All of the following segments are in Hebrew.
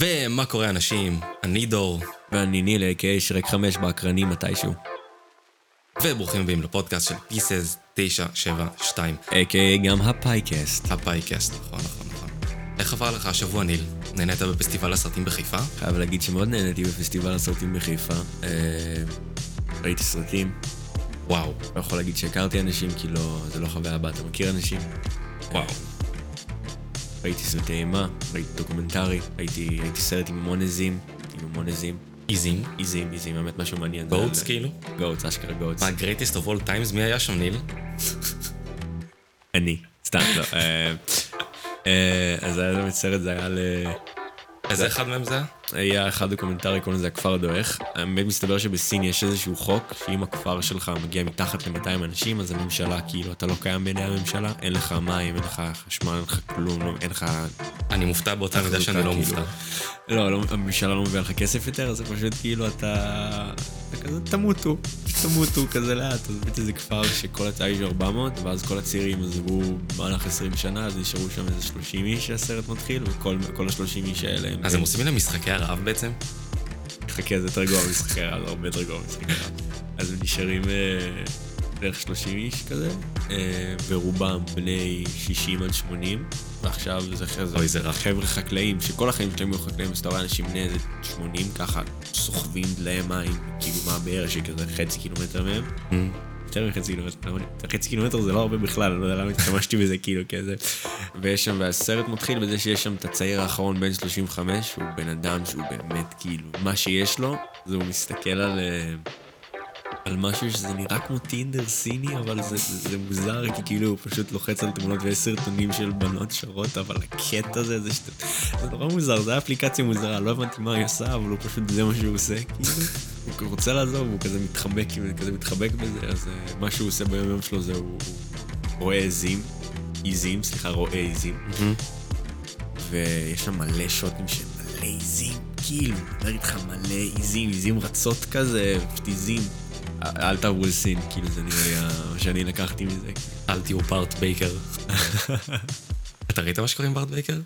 ומה קורה אנשים? אני דור, ואני ניל, a.k.a שרק חמש באקרנים מתישהו. וברוכים הבאים לפודקאסט של Pieces 972, a.k.a גם הפייקסט. הפייקסט, נכון, נכון, נכון. איך עבר לך השבוע, ניל? נהנית בפסטיבל הסרטים בחיפה? חייב להגיד שמאוד נהניתי בפסטיבל הסרטים בחיפה. אה, ראיתי סרטים, וואו, לא יכול להגיד שהכרתי אנשים, כי לא, זה לא חוויה הבאה, אתה מכיר אנשים? וואו. ראיתי סרטי אימה, ראיתי דוקומנטרי, ראיתי, ראיתי סרט עם המון עזים, עם המון עזים. איזים? עיזים, עיזים, באמת משהו מעניין. goats כאילו? goats, אשכרה goats. מה, greatest of all times? מי היה שם, ניל? אני, סתם, לא. אה, אה, אז היה באמת סרט, זה היה ל... איזה אחד מהם זה היה? היה אחד דוקומנטרי, קוראים לזה הכפר דועך. האמת מסתבר שבסין יש איזשהו חוק, שאם הכפר שלך מגיע מתחת ל-200 אנשים, אז הממשלה, כאילו, אתה לא קיים בעיני הממשלה, אין לך מים, אין לך חשמל, אין לך כלום, לא, אין לך... אני מופתע באותה מידה שאני לא כאילו. מופתע. לא, לא, הממשלה לא מביאה לך כסף יותר, אז זה פשוט כאילו אתה... אתה כזה, תמותו, תמותו כזה לאט. אז באמת איזה כפר שכל הצעה יש 400, ואז כל הצעירים עזבו במהלך 20 שנה, אז נשארו שם איזה 30 איש שהסרט מתחיל, וכל כל ה-30 איש האלה הם... אז הם עושים להם משחקי הרעב בעצם? חכה, זה יותר גרוע משחקי רעב, זה הרבה יותר גרוע משחקי רעב. אז הם נשארים אה, בערך 30 איש כזה, אה, ורובם בני 60 עד 80, ועכשיו זה כזה, אוי, זה רע. חבר'ה חקלאים, שכל החיים שלהם היו חקלאים, אז אתה רואה אנשים בני איזה 80 ככה, סוחבים דלי מים, כאילו מה הבאר שכזה חצי קילומטר מהם. יותר מחצי קילומטר, אני- חצי קילומטר זה לא הרבה בכלל, אני לא יודע למה השתמשתי בזה כאילו כזה. ויש שם, והסרט מתחיל בזה שיש שם את הצעיר האחרון בן 35, הוא בן אדם שהוא באמת כאילו, מה שיש לו, זה הוא מסתכל על... אה, על משהו שזה נראה כמו טינדר סיני, אבל זה, זה, זה מוזר, כי כאילו הוא פשוט לוחץ על תמונות ויש סרטונים של בנות שרות, אבל הקטע הזה, זה שאתה... זה נורא מוזר, זה היה אפליקציה מוזרה, לא הבנתי מה היא עושה, אבל הוא פשוט, זה מה שהוא עושה, כאילו. הוא רוצה לעזוב, הוא כזה מתחבק, כזה מתחבק בזה, אז אה, מה שהוא עושה ביום יום שלו זה הוא רואה עזים, עיזים, סליחה, רואה עזים, ויש שם מלא שוטים של מלא עיזים, כאילו, אני מדבר איתך מלא עיזים, עיזים רצות כזה, פשוט עיזים. אל תעברו לסין, כאילו זה נראה לי מה שאני לקחתי מזה. אל תהיו בארט בייקר. אתה ראית מה שקורה עם בארט בייקר?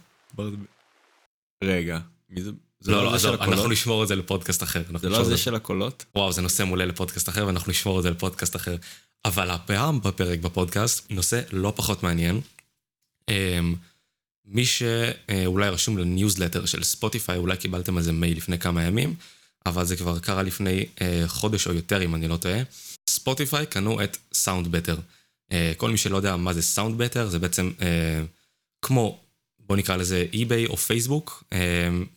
רגע, מי זה? זה לא, לא, זה של עזוב, אנחנו? נשמור את זה לפודקאסט אחר. זה לא את זה של הקולות? וואו, זה נושא מעולה לפודקאסט אחר, ואנחנו נשמור את זה לפודקאסט אחר. אבל הפעם בפרק בפודקאסט, נושא לא פחות מעניין. אמ, מי שאולי רשום לניוזלטר של Spotify, אולי קיבלתם על זה מייל לפני כמה ימים, אבל זה כבר קרה לפני אה, חודש או יותר, אם אני לא טועה. Spotify קנו את SoundBetter. כל מי שלא יודע מה זה SoundBetter, זה בעצם אה, כמו, בוא נקרא לזה eBay או פייסבוק, אה,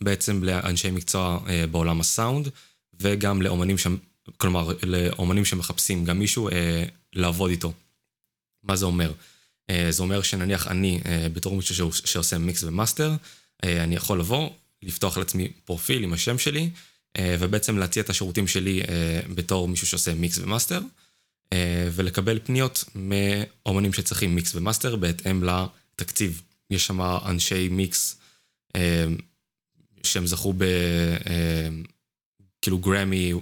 בעצם לאנשי מקצוע אה, בעולם הסאונד, וגם לאומנים שם, כלומר, לאומנים שמחפשים גם מישהו אה, לעבוד איתו. מה זה אומר? זה אומר שנניח אני, בתור מישהו שעושה mix ו master, אני יכול לבוא, לפתוח לעצמי פרופיל עם השם שלי, ובעצם להציע את השירותים שלי בתור מישהו שעושה mix ו master, ולקבל פניות מאומנים שצריכים mix ו master בהתאם לתקציב. יש שם אנשי מיקס אה, שהם זכו ב... אה, כאילו גרמי,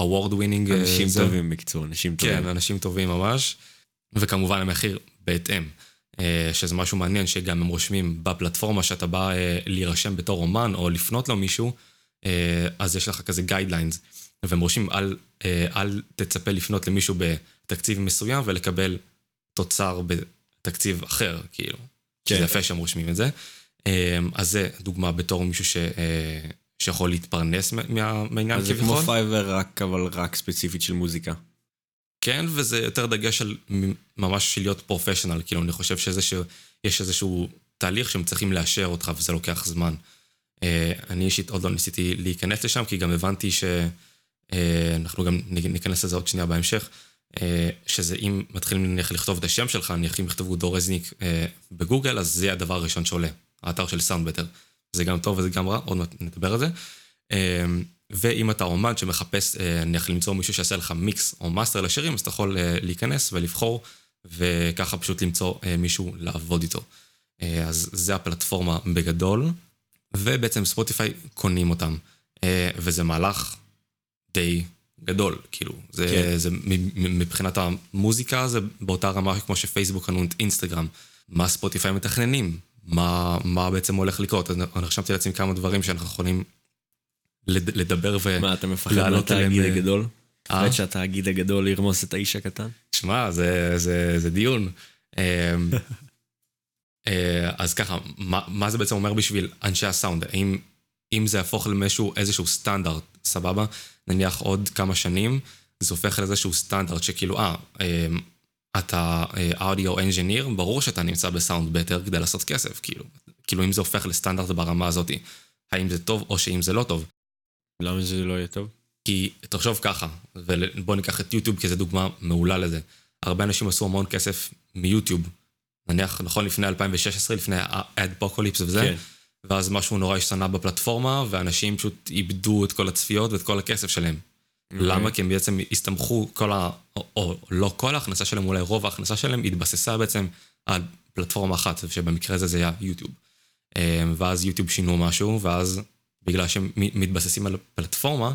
award winning. אה, אנשים זה. טובים בקיצור, אנשים טובים. כן, אנשים טובים ממש. וכמובן המחיר בהתאם. אה, שזה משהו מעניין שגם הם רושמים בפלטפורמה שאתה בא אה, להירשם בתור אומן או לפנות למישהו, אה, אז יש לך כזה guidelines. והם רושמים אל, אל תצפה לפנות למישהו בתקציב מסוים ולקבל תוצר בתקציב אחר, כאילו. כן. שזה יפה שהם רושמים את זה. אה, אז זה דוגמה בתור מישהו ש, אה, שיכול להתפרנס מה- מה- מהעניין אז זה כמו כביכול. Fiverr, רק, אבל רק ספציפית של מוזיקה. כן, וזה יותר דגש על ממש של להיות פרופשיונל, כאילו, אני חושב שזה שיש איזשהו תהליך שהם צריכים לאשר אותך וזה לוקח זמן. אה, אני אישית עוד לא ניסיתי להיכנס לשם, כי גם הבנתי שאנחנו גם נ- ניכנס לזה עוד שנייה בהמשך, שזה אם מתחילים נניח לכתוב את השם שלך, נניח אם יכתבו דור רזניק אה, בגוגל, אז זה הדבר הראשון שעולה, האתר של סאונד בטר. זה גם טוב וזה גם רע, עוד מעט נדבר על זה. אה, ואם אתה אומן שמחפש, אה, נניח למצוא מישהו שיעשה לך מיקס או מאסטר לשירים, אז אתה יכול אה, להיכנס ולבחור, וככה פשוט למצוא אה, מישהו לעבוד איתו. אה, אז זה הפלטפורמה בגדול, ובעצם ספוטיפיי קונים אותם. אה, וזה מהלך די גדול, כאילו, זה, כן. זה מבחינת המוזיקה זה באותה רמה כמו שפייסבוק קנו את אינסטגרם. מה ספוטיפיי מתכננים? מה, מה בעצם הולך לקרות. אז אני רשמתי לעצמי כמה דברים שאנחנו יכולים לד, לדבר ו... מה, אתה מפחד מהתאגיד עליהם, הגדול? אה? מפחד שהתאגיד הגדול ירמוס את האיש הקטן? שמע, זה, זה, זה דיון. אמ, אה, אז ככה, מה, מה זה בעצם אומר בשביל אנשי הסאונד? האם אם זה יהפוך למשהו, איזשהו סטנדרט, סבבה? נניח עוד כמה שנים, זה הופך לאיזשהו סטנדרט שכאילו, אה, אמ, אתה אודיו אנג'יניר, ברור שאתה נמצא בסאונד בטר כדי לעשות כסף, כאילו. כאילו אם זה הופך לסטנדרט ברמה הזאת, האם זה טוב או שאם זה לא טוב. למה שזה לא יהיה טוב? כי תחשוב ככה, ובוא ניקח את יוטיוב כי זו דוגמה מעולה לזה. הרבה אנשים עשו המון כסף מיוטיוב. נניח, נכון, לפני 2016, לפני האדפוקוליפס וזה, כן. ואז משהו נורא השתנה בפלטפורמה, ואנשים פשוט איבדו את כל הצפיות ואת כל הכסף שלהם. למה? כי הם בעצם הסתמכו, כל ה... או, או לא כל ההכנסה שלהם, אולי רוב ההכנסה שלהם התבססה בעצם על פלטפורמה אחת, שבמקרה הזה זה היה יוטיוב. אה, ואז יוטיוב שינו משהו, ואז בגלל שהם מתבססים על פלטפורמה,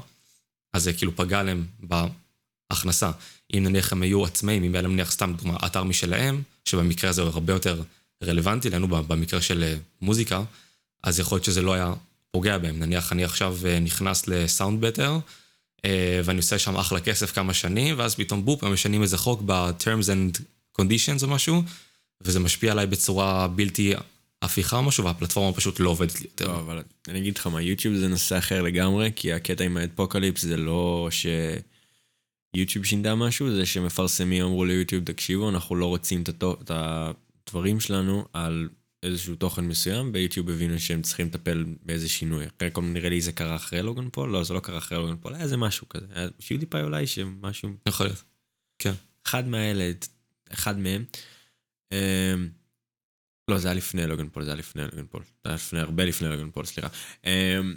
אז זה כאילו פגע להם בהכנסה. אם נניח הם היו עצמאים, אם היה להם נניח סתם דוגמה, אתר משלהם, שבמקרה הזה הוא הרבה יותר רלוונטי לנו, במקרה של אה, מוזיקה, אז יכול להיות שזה לא היה פוגע בהם. נניח אני עכשיו אה, נכנס לסאונד בטר, אה, ואני עושה שם אחלה כסף כמה שנים, ואז פתאום בופ, הם משנים איזה חוק ב-terms and conditions או משהו, וזה משפיע עליי בצורה בלתי הפיכה או משהו, והפלטפורמה פשוט לא עובדת לי יותר. לא, אבל אני אגיד לך מה, יוטיוב זה נושא אחר לגמרי, כי הקטע עם האדפוקליפס זה לא שיוטיוב שינתה משהו, זה שמפרסמים אמרו ליוטיוב, תקשיבו, אנחנו לא רוצים את הדברים שלנו על איזשהו תוכן מסוים, ביוטיוב הבינו שהם צריכים לטפל באיזה שינוי. אחרי כל נראה לי זה קרה אחרי לוגן פול, לא, זה לא קרה אחרי לוגן פול, היה איזה משהו כזה. היה שיוטיפיי אולי שמשהו יכול להיות. כן. אחד מהאלה, אחד מהם. אמ, לא, זה היה לפני לוגן פול, זה היה לפני לוגן פול. זה היה לפני, הרבה לפני לוגן פול, סליחה. אמ,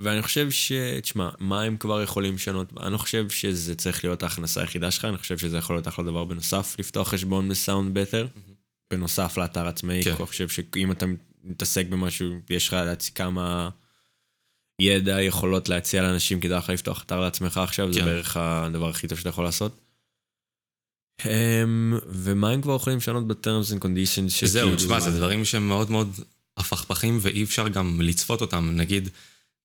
ואני חושב ש... תשמע, מה הם כבר יכולים לשנות? אני לא חושב שזה צריך להיות ההכנסה היחידה שלך, אני חושב שזה יכול להיות אחלה דבר בנוסף, לפתוח חשבון ב SoundBetter, בנוסף לאתר עצמאי. כן. אני חושב שאם אתה מתעסק במשהו, יש לך להציע כמה ידע, יכולות להציע לאנשים, כדאי לך לפתוח אתר לעצמך עכשיו, זה כן. בערך הדבר הכי טוב שאתה יכול לעשות. Um, ומה הם כבר יכולים לשנות ב-terms and conditions? שכאילו- תשמע, זה דברים שהם מאוד מאוד הפכפכים ואי אפשר גם לצפות אותם. נגיד,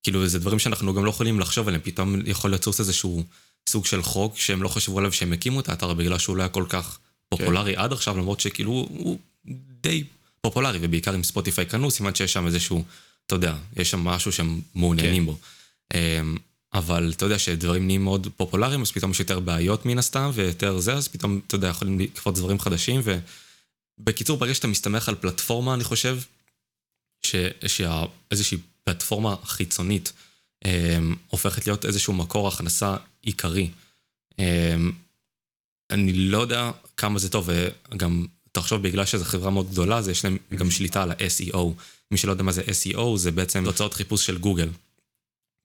כאילו, זה דברים שאנחנו גם לא יכולים לחשוב עליהם. פתאום יכול לצוץ איזשהו סוג של חוק שהם לא חשבו עליו שהם הקימו את האתר בגלל שהוא לא היה כל כך פופולרי עד עכשיו, למרות שכאילו הוא די פופולרי, ובעיקר אם ספוטיפיי קנו, סימן שיש שם איזשהו, אתה יודע, יש שם משהו שהם מעוניינים בו. אמ, אבל אתה יודע שדברים נהיים מאוד פופולריים, אז פתאום יש יותר בעיות מן הסתם, ויותר זה, אז פתאום, אתה יודע, יכולים לקפוץ דברים חדשים, ובקיצור, ברגע שאתה מסתמך על פלטפורמה, אני חושב, ש- שאיזושהי פלטפורמה חיצונית אמ, הופכת להיות איזשהו מקור הכנסה עיקרי. אמ, אני לא יודע כמה זה טוב, וגם תחשוב, בגלל שזו חברה מאוד גדולה, אז יש להם גם שליטה על ה-SEO. מי שלא יודע מה זה SEO, זה בעצם תוצאות חיפוש של גוגל.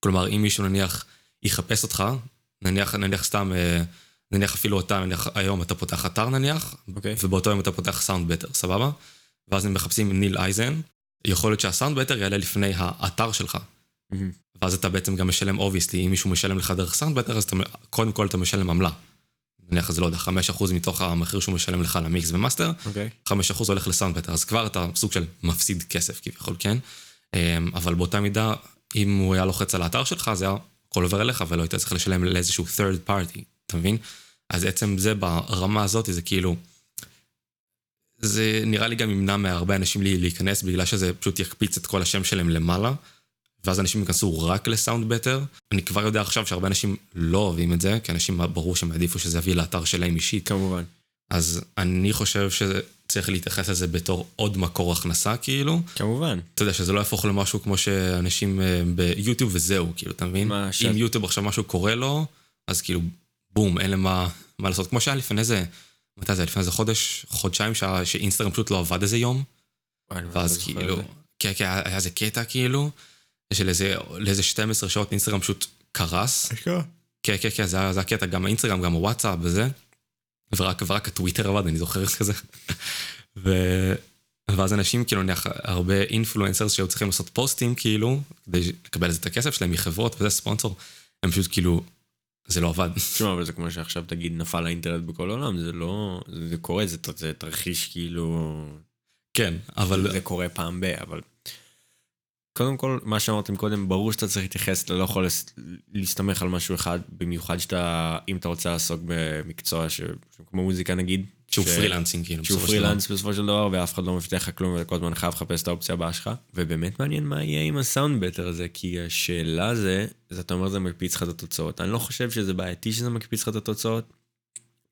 כלומר, אם מישהו נניח יחפש אותך, נניח, נניח סתם, אה, נניח אפילו אתה, נניח היום אתה פותח אתר נניח, אוקיי. ובאותו יום אתה פותח סאונד בטר, סבבה? ואז הם מחפשים ניל אייזן, יכול להיות שהסאונד בטר יעלה לפני האתר שלך. מהמם. ואז אתה בעצם גם משלם obviously, אם מישהו משלם לך דרך SoundBetter, אז אתה, קודם כל אתה משלם עמלה. נניח זה לא יודע, 5% מתוך המחיר שהוא משלם לך למיקס ומאסטר, אוקיי. 5% הולך ל SoundBetter, אז כבר אתה סוג של מפסיד כסף כביכול, כן? אמ, אבל באותה מידה, אם הוא היה לוחץ על האתר שלך, זה היה הכל עובר אליך ולא היית צריך לשלם לאיזשהו third party, אתה מבין? אז עצם זה ברמה הזאת, זה כאילו... זה נראה לי גם ימנע מהרבה אנשים להיכנס בגלל שזה פשוט יקפיץ את כל השם שלהם למעלה, ואז אנשים ייכנסו רק לסאונד בטר. אני כבר יודע עכשיו שהרבה אנשים לא אוהבים את זה, כי אנשים ברור שהם יעדיפו שזה יביא לאתר שלהם אישית. כמובן. אז אני חושב שצריך להתייחס לזה בתור עוד מקור הכנסה, כאילו. כמובן. אתה יודע, שזה לא יהפוך למשהו כמו שאנשים אה, ביוטיוב וזהו, כאילו, אתה מבין? מה, ש- אם יוטיוב עכשיו משהו קורה לו, אז כאילו, בום, אין להם מה, לעשות. כמו שהיה לפני איזה, מתי זה היה? לפני איזה חודש, חודשיים, שה- שאינסטגרם פשוט לא עבד איזה יום, ואז לא זוכר כאילו, זה. כן, כן, היה איזה קטע כאילו, של איזה, לאיזה 12 שעות אינסטגרם פשוט קרס. כן, כן, כן, זה היה זה הקטע, גם האינסטגרם, גם הוואטסאפ וזה. ורק, ורק הטוויטר עבד, אני זוכר כזה. ו... ואז אנשים, כאילו, נניח, הרבה אינפלואנסרס שהיו צריכים לעשות פוסטים, כאילו, כדי לקבל את הכסף שלהם מחברות וזה ספונסור, הם פשוט כאילו, זה לא עבד. תשמע, אבל זה כמו שעכשיו תגיד נפל האינטרנט בכל העולם, זה לא... זה קורה, זה, זה תרחיש כאילו... כן, אבל... זה קורה פעם ב... אבל... קודם כל, מה שאמרתם קודם, ברור שאתה צריך להתייחס, אתה לא יכול להסתמך על משהו אחד, במיוחד שאתה, אם אתה רוצה לעסוק במקצוע ש... כמו מוזיקה נגיד. שהוא ש- freelancing, כאילו, שהוא. פרילנס בסופו של דבר, ואף אחד לא מבטיח לך כלום, ואתה כל הזמן חייב לחפש את האופציה הבאה שלך. ובאמת מעניין מה יהיה עם ה SoundBetter הזה, כי השאלה זה, זה אתה אומר זה מקפיץ לך את התוצאות. אני לא חושב שזה בעייתי שזה מקפיץ לך את התוצאות.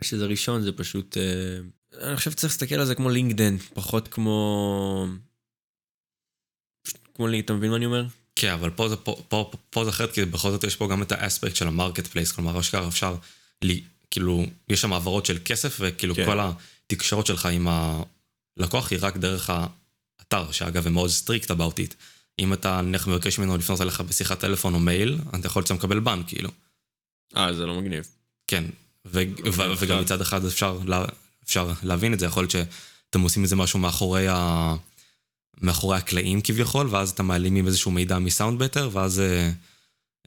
שזה ראשון, זה פשוט... אה, אני חושב שצריך להסתכל על זה כמו LinkedIn, פחות כמו... כמו אתה מבין מה אני אומר? כן, אבל פה זה, פה, פה, פה, זה אחרת, כי בכל זאת יש פה גם את האספקט של ה market place, כלומר, אשכרה אפשר, לי, כאילו, יש שם העברות של כסף, וכאילו כן. כל התקשורת שלך עם הלקוח היא רק דרך האתר, שאגב, הם מאוד strict about it. אם אתה נניח מבקש ממנו לפנות אליך בשיחת טלפון או מייל, אתה יכול בעצם לקבל בן, כאילו. אה, זה לא מגניב. כן, ו- ו- וגם מצד אחד אפשר, לה- אפשר להבין את זה, יכול להיות שאתם עושים איזה משהו מאחורי, ה- מאחורי הקלעים כביכול, ואז אתם מעלים עם איזשהו מידע מסאונד בטר, ואז אה,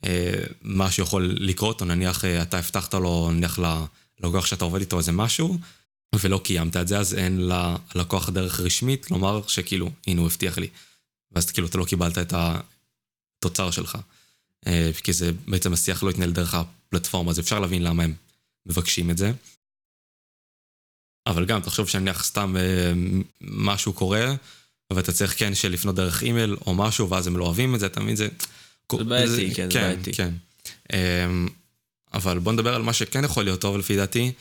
אה, משהו יכול לקרות, או נניח אה, אתה הבטחת לו, נניח ללקוח שאתה עובד איתו איזה משהו, ולא קיימת את זה, אז אין ללקוח דרך רשמית לומר שכאילו, הנה הוא הבטיח לי. ואז כאילו אתה לא קיבלת את התוצר שלך. אה, כי זה בעצם השיח לא יתנהל דרך הפלטפורמה, אז אפשר להבין למה הם מבקשים את זה. אבל גם, תחשוב שנניח סתם אה, משהו קורה, ואתה צריך כן שלפנות דרך אימייל או משהו, ואז הם לא אוהבים את זה, אתה מבין? זה... זה בעייתי, כן, זה בעייתי. כן. אמ, אבל בוא נדבר על מה שכן יכול להיות טוב לפי דעתי,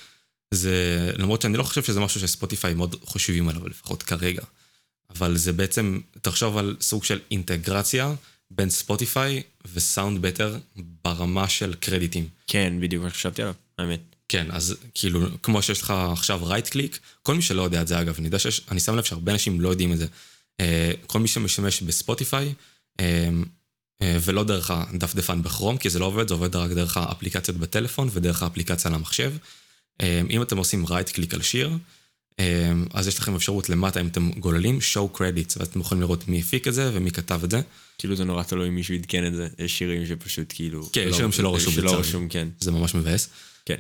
זה, למרות שאני לא חושב שזה משהו שספוטיפיי מאוד חושבים עליו, לפחות כרגע. אבל זה בעצם, תחשוב על סוג של אינטגרציה בין ספוטיפיי ו SoundBetter ברמה של קרדיטים. כן, בדיוק מה שחשבתי עליו, האמת. כן, אז כאילו, כמו שיש לך עכשיו right click, כל מי שלא יודע את זה אגב, אני יודע שיש, אני שם לב שהרבה אנשים לא יודעים את זה. אה, כל מי שמשתמש בספוטיפיי, אה, אה, ולא דרך הדפדפן בכרום, כי זה לא עובד, זה עובד רק דרך האפליקציות בטלפון ודרך האפליקציה למחשב. אה, אם אתם עושים right click על שיר, אז יש לכם אפשרות למטה, אם אתם גוללים, show credits, ואתם יכולים לראות מי הפיק את זה ומי כתב את זה. כאילו זה נורא תלוי אם מישהו עדכן את זה, יש שירים שפשוט כאילו... כן, יש שירים שלא רשום שלא לצערי. רשום, כן. זה ממש מבאס. כן.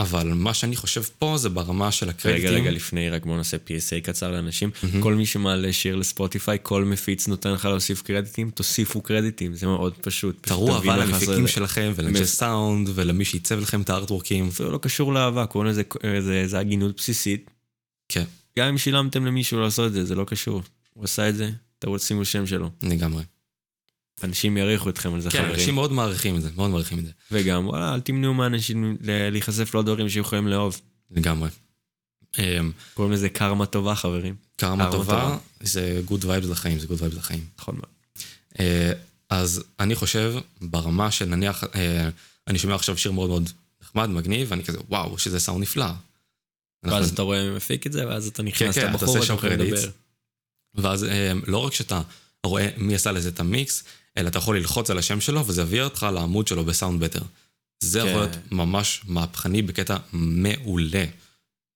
אבל מה שאני חושב פה זה ברמה של הקרדיטים. רגע, רגע, לפני, רק בואו נעשה PSA קצר לאנשים. כל מי שמעלה שיר לספוטיפיי, כל מפיץ נותן לך להוסיף קרדיטים, תוסיפו קרדיטים, זה מאוד פשוט. תראו אהבה למפיקים זה. שלכם ולאנשי מס- סאונד ולמי שעיצב לכם את הארטוורקים. זה לא קשור לאהבה, קוראים לזה, זה, זה הגינות בסיסית. כן, גם אם שילמתם למישהו לעשות את זה, זה לא קשור. הוא עשה את זה, תראו שימו שם שלו. לגמרי. אנשים יעריכו אתכם על זה כן, חברים. אנשים מאוד מעריכים את זה, מאוד מעריכים את זה. וגם, וואלה, אל תמנעו מאנשים להיחשף לעוד דברים שיכולים לאהוב. לגמרי. אמ, קוראים לזה קרמה טובה, חברים. קרמה טובה, טובה. זה good vibes לחיים, זה good vibes לחיים. נכון מאוד. אה, אז אני חושב, ברמה של נניח, אה, אני שומע עכשיו שיר מאוד מאוד נחמד, מגניב, ואני כזה, וואו, שזה סאונד נפלא. אנחנו- ואז אתה רואה מי מפיק את זה, ואז אתה נכנס כן, אתה לבחור עושה ואתה. לדבר. ואז אה, לא רק שאתה רואה מי עשה לזה את המיקס, אלא אתה יכול ללחוץ על השם שלו, וזה יביא אותך לעמוד שלו ב SoundBetter. זה יכול כן. להיות ממש מהפכני בקטע מעולה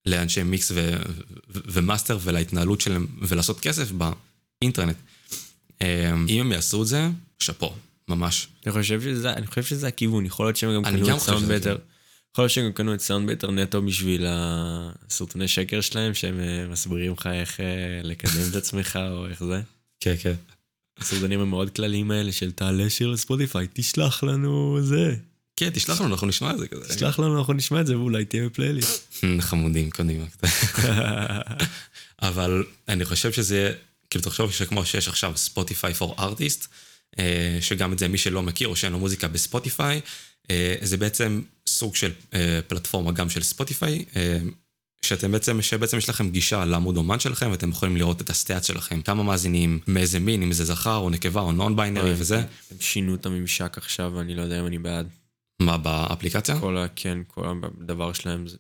לאנשי מיקס ו- ו- ומאסטר ולהתנהלות שלהם, ולעשות כסף באינטרנט. אה, אם הם יעשו את זה, שאפו, ממש. אני חושב שזה, אני חושב שזה הכיוון, יכול להיות שהם גם קנו את סאונד בטר. יכול להיות שהם גם קנו את סאונד בטר נטו בשביל הסרטוני שקר שלהם, שהם אה, מסבירים לך איך אה, לקדם את עצמך או איך זה. כן, כן. הסרטונים המאוד כלליים האלה של תעלה שיר לספוטיפיי, תשלח לנו זה. כן, תשלח לנו, אנחנו נשמע את זה כזה. תשלח לנו, אנחנו נשמע את זה ואולי תהיה בפלייליסט. חמודים, קדימה. אבל אני חושב שזה, כאילו תחשוב שכמו שיש עכשיו Spotify for Artists, שגם את זה מי שלא מכיר או שאין לו מוזיקה בספוטיפיי, אה, זה בעצם סוג של אה, פלטפורמה גם של ספוטיפיי, אה, שאתם בעצם, שבעצם יש לכם גישה לעמוד אומן שלכם ואתם יכולים לראות את ה stats שלכם, כמה מאזינים, מאיזה מין, אם זה זכר או נקבה או non binary וזה, הם שינו את הממשק עכשיו, ואני לא יודע אם אני בעד. מה באפליקציה? כל ה... כן, כל הדבר שלהם זה...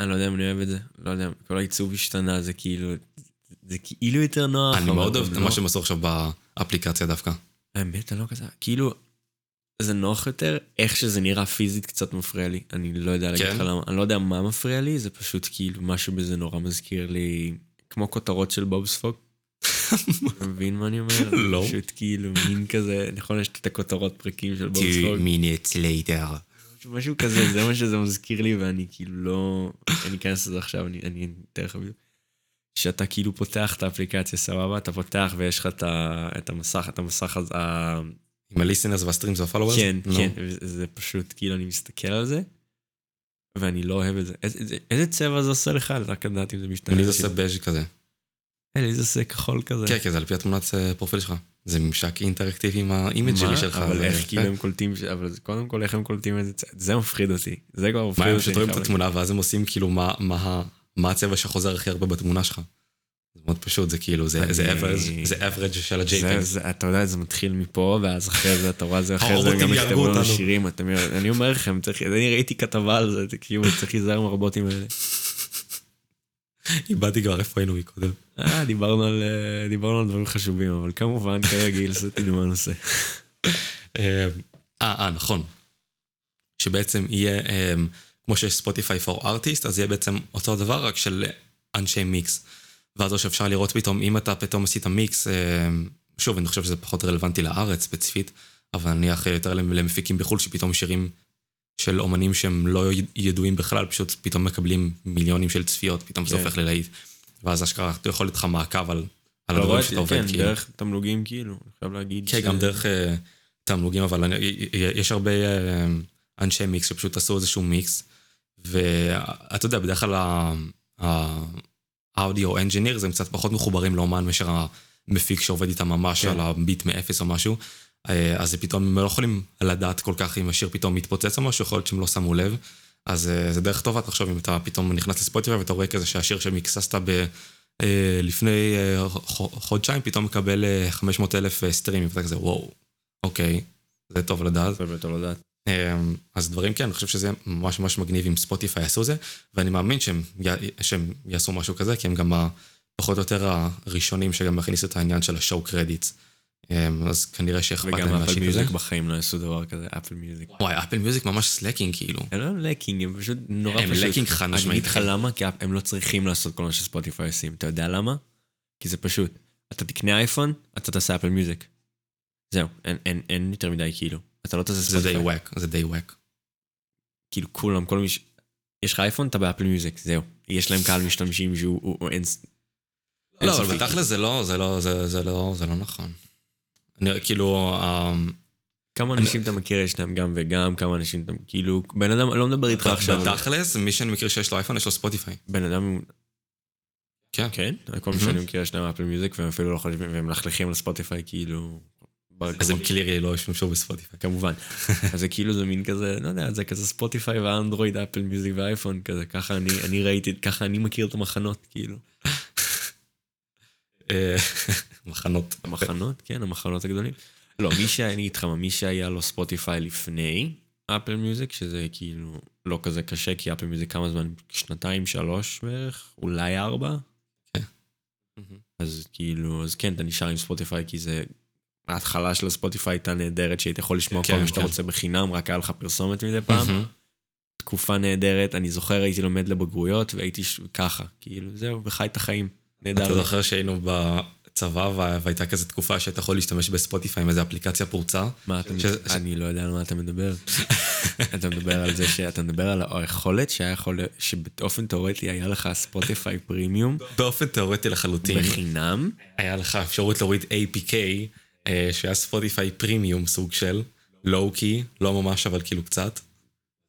אני לא יודע אם אני אוהב את זה, לא יודע, כל העיצוב השתנה, זה כאילו... זה כאילו יותר נוח. אני מאוד אוהב את לא- מה שהם עשו עכשיו באפליקציה דווקא. האמת, אני לא כזה, כאילו, זה נוח יותר, איך שזה נראה פיזית קצת מפריע לי. אני לא יודע להגיד כן? לך למה, אני לא יודע מה מפריע לי, זה פשוט כאילו משהו בזה נורא מזכיר לי, כמו כותרות של בובספוג. אתה מבין מה אני אומר? לא. פשוט כאילו מין כזה, נכון, יש את הכותרות פרקים של בובספוג. minutes later. משהו כזה, זה מה שזה מזכיר לי, ואני כאילו לא... אני אכנס לזה עכשיו, אני אני אתאר לך בדיוק. שאתה כאילו פותח את האפליקציה, סבבה? אתה פותח ויש לך את ה- את המסך, את המסך הזה, עם ה-listeners וה-streams וה-followers? כן, נו. כן, זה פשוט, כאילו, אני מסתכל על זה, ואני לא אוהב את זה. איזה- איזה- צבע זה עושה לך? רק לדעת אם זה משתנה. לי זה עושה בז' כזה. אה, לי זה עושה כחול כזה. כן, כן, זה על פי התמונת אה, פרופיל שלך. זה ממשק אינטראקטיבי עם ה image שלי מה? שלך. אבל איך. כאילו הם קולטים, אבל קודם כל איך הם קולטים את זה, זה מפחיד אותי. זה כבר מפחיד מה הם אותי. פשוט רואים את אני התמונה ואז הם עושים כאילו מה- מה ה- מה הצבע שחוזר הכי הרבה בתמונה שלך. זה מאוד פשוט, זה כאילו, זה average, זה average של ה-JPEG. אתה יודע, זה מתחיל מפה, ואז אחרי זה, אתה רואה זה אחרי זה, גם יכתבו לנו. שירים, אתם יודעים, אני אומר לכם, צריך- אני ראיתי כתבה על זה, תקשיבו, צריך להיזהר מהרובוטים האלה. איבדתי כבר איפה היינו מקודם. אה, דיברנו על אה, דיברנו על דברים חשובים, אבל כמובן, כרגיל, סטינו מהנושא. אה, אה, נכון. שבעצם יהיה, אה, כמו שיש ספוטיפיי for artist, אז יהיה בעצם אותו דבר, רק של אנשי מיקס. ואז או שאפשר לראות פתאום, אם אתה פתאום עשית מיקס, אה, שוב, אני חושב שזה פחות רלוונטי לארץ ספציפית, אבל נניח יותר למפיקים בחו"ל, שפתאום שירים של אומנים שהם לא ידועים בכלל, פשוט פתאום מקבלים מיליונים של צפיות, פתאום זה כן. הופך ללהיט. ואז אשכרה אתה יכול להיות לך מעקב על, על לא הדברים שאתה עובד, כן, כאילו. דרך תמלוגים, כאילו, אני חייב להגיד כן, ש- גם דרך אה, תמלוגים, אבל אני- יש הרבה אה, אנשי מיקס שפשוט עשו איזשהו מיקס, ואתה יודע, בדרך כלל האודיו אנג'יניר הם קצת פחות מחוברים לאומן מאשר המפיק שעובד איתם ממש כן. על הביט מאפס או משהו, אה, אז זה פתאום, הם לא יכולים לדעת כל כך אם השיר פתאום מתפוצץ או משהו, יכול להיות שהם לא שמו לב. אז אה, זה דרך טובה, תחשוב, אם אתה פתאום נכנס לספוטיפיי ואתה רואה כזה שהשיר שמיקססת ב... אה, לפני חודשיים פתאום מקבל 500 אלף סטרימים, ואתה כזה וואו, אוקיי, זה טוב לדעת. זה בטח לדעת. אה, אז דברים כן, אני חושב שזה ממש ממש מגניב אם ספוטיפיי יעשו זה, ואני מאמין שהם, שהם יעשו משהו כזה, כי הם גם פחות או יותר הראשונים שגם הכניסו את העניין של השואו קרדיטס. אה, אז כנראה שאכפת וגם להם אפל להשיק את זה. מיוזיק בחיים לא יעשו דבר כזה, אפל מיוזיק. וואי, אפל מיוזיק ממש סלקינג כאילו. הם לא לקינג, הם פשוט נורא הם פשוט. לקינג חד אני משמעית. אגיד לך למה, כי הם לא צריכים לעשות כל מה שספוטיפיי עושים. אתה יודע למה? כי זה פשוט. אתה תקנה אייפון, אתה תעשה Apple Music. זהו, אין יותר מדי כאילו. אתה לא תעשה זה די ספוטיפיי. wack, זה די wack. כאילו כולם, כל מי ש... יש לך אייפון, אתה ב Apple Music, זהו. יש להם קהל משתמשים שהוא הוא- הוא אין... לא, אבל. בתכל'ס זה לא, זה לא, זה, זה לא, זה לא נכון. אני, כאילו, אמ, כמה אנשים אתה מכיר יש להם גם וגם, כמה אנשים אתה... כאילו, בן אדם, לא מדבר איתך עכשיו. בתכל'ס, מי שאני מכיר שיש לו אייפון, יש לו ספוטיפיי. בן אדם... כן. כן? כל מי שאני מכיר יש להם אפל מיוזיק והם אפילו לא חושבים, והם מלכלכים על ספוטיפיי כאילו... אז הם clearly לא ישתמשו בספוטיפיי. כמובן. אז זה כאילו זה מין כזה, לא יודע, זה כזה ספוטיפיי ואנדרואיד, אפל מיוזיק ואייפון, כזה, ככה אני, אני ראיתי, ככה אני מכיר את המחנות, כאילו. אה, מחנות. המחנות, כן, המחנות הגדולים. לא, מי שהיה, אני אגיד לך מה, מי שהיה לו ספוטיפיי לפני אפל מיוזיק, שזה כאילו לא כזה קשה, כי אפל מיוזיק כמה זמן? שנתיים, שלוש בערך? אולי ארבע? אז כאילו, אז כן, אתה נשאר עם ספוטיפיי, כי זה... ההתחלה של הספוטיפיי הייתה נהדרת, שהיית יכול לשמוע כל כן, מה שאתה כן. רוצה בחינם, רק היה לך פרסומת מדי פעם. מהמם. תקופה נהדרת, אני זוכר הייתי לומד לבגרויות והייתי ש... ככה, כאילו זהו, וחי את החיים. נהדר. אתה זוכר שהיינו בצבא וה- והייתה כזו תקופה שאתה יכול להשתמש בספוטיפיי עם איזה אפליקציה פרוצה? מה אתה ש-? אני לא יודע על מה אתה מדבר. אתה מדבר על זה שאתה מדבר על היכולת שהיה יכול, שבאופן תאורטי היה לך ספוטיפיי פרימיום באופן תיאורטי לחלוטין, בחינם. היה לך אפשרות להוריד APK, שהיה ספוטיפיי פרימיום סוג של, low-key, לא ממש אבל כאילו קצת.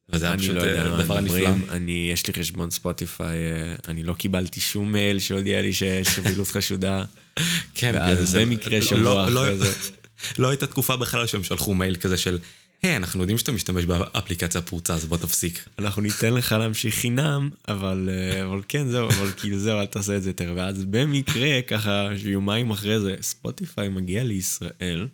וזה היה פשוט לא יודע אה, מה דבר נפלא. אני, יש לי חשבון ספוטיפיי, אה, אני לא קיבלתי שום מייל שהודיע לי שיש פעילות חשודה. כן, ואז זה- במקרה לא- שבוע לא- אחרי זה. לא הייתה תקופה בכלל שהם שלחו מייל כזה של, היי, אנחנו יודעים שאתה משתמש באפליקציה פרוצה, אז בוא תפסיק. אנחנו ניתן לך להמשיך חינם, אבל, אה, אבל כן, זהו, אבל כאילו זהו, אל תעשה את זה יותר. ואז במקרה, ככה, יומיים אחרי זה, ספוטיפיי מגיע לישראל.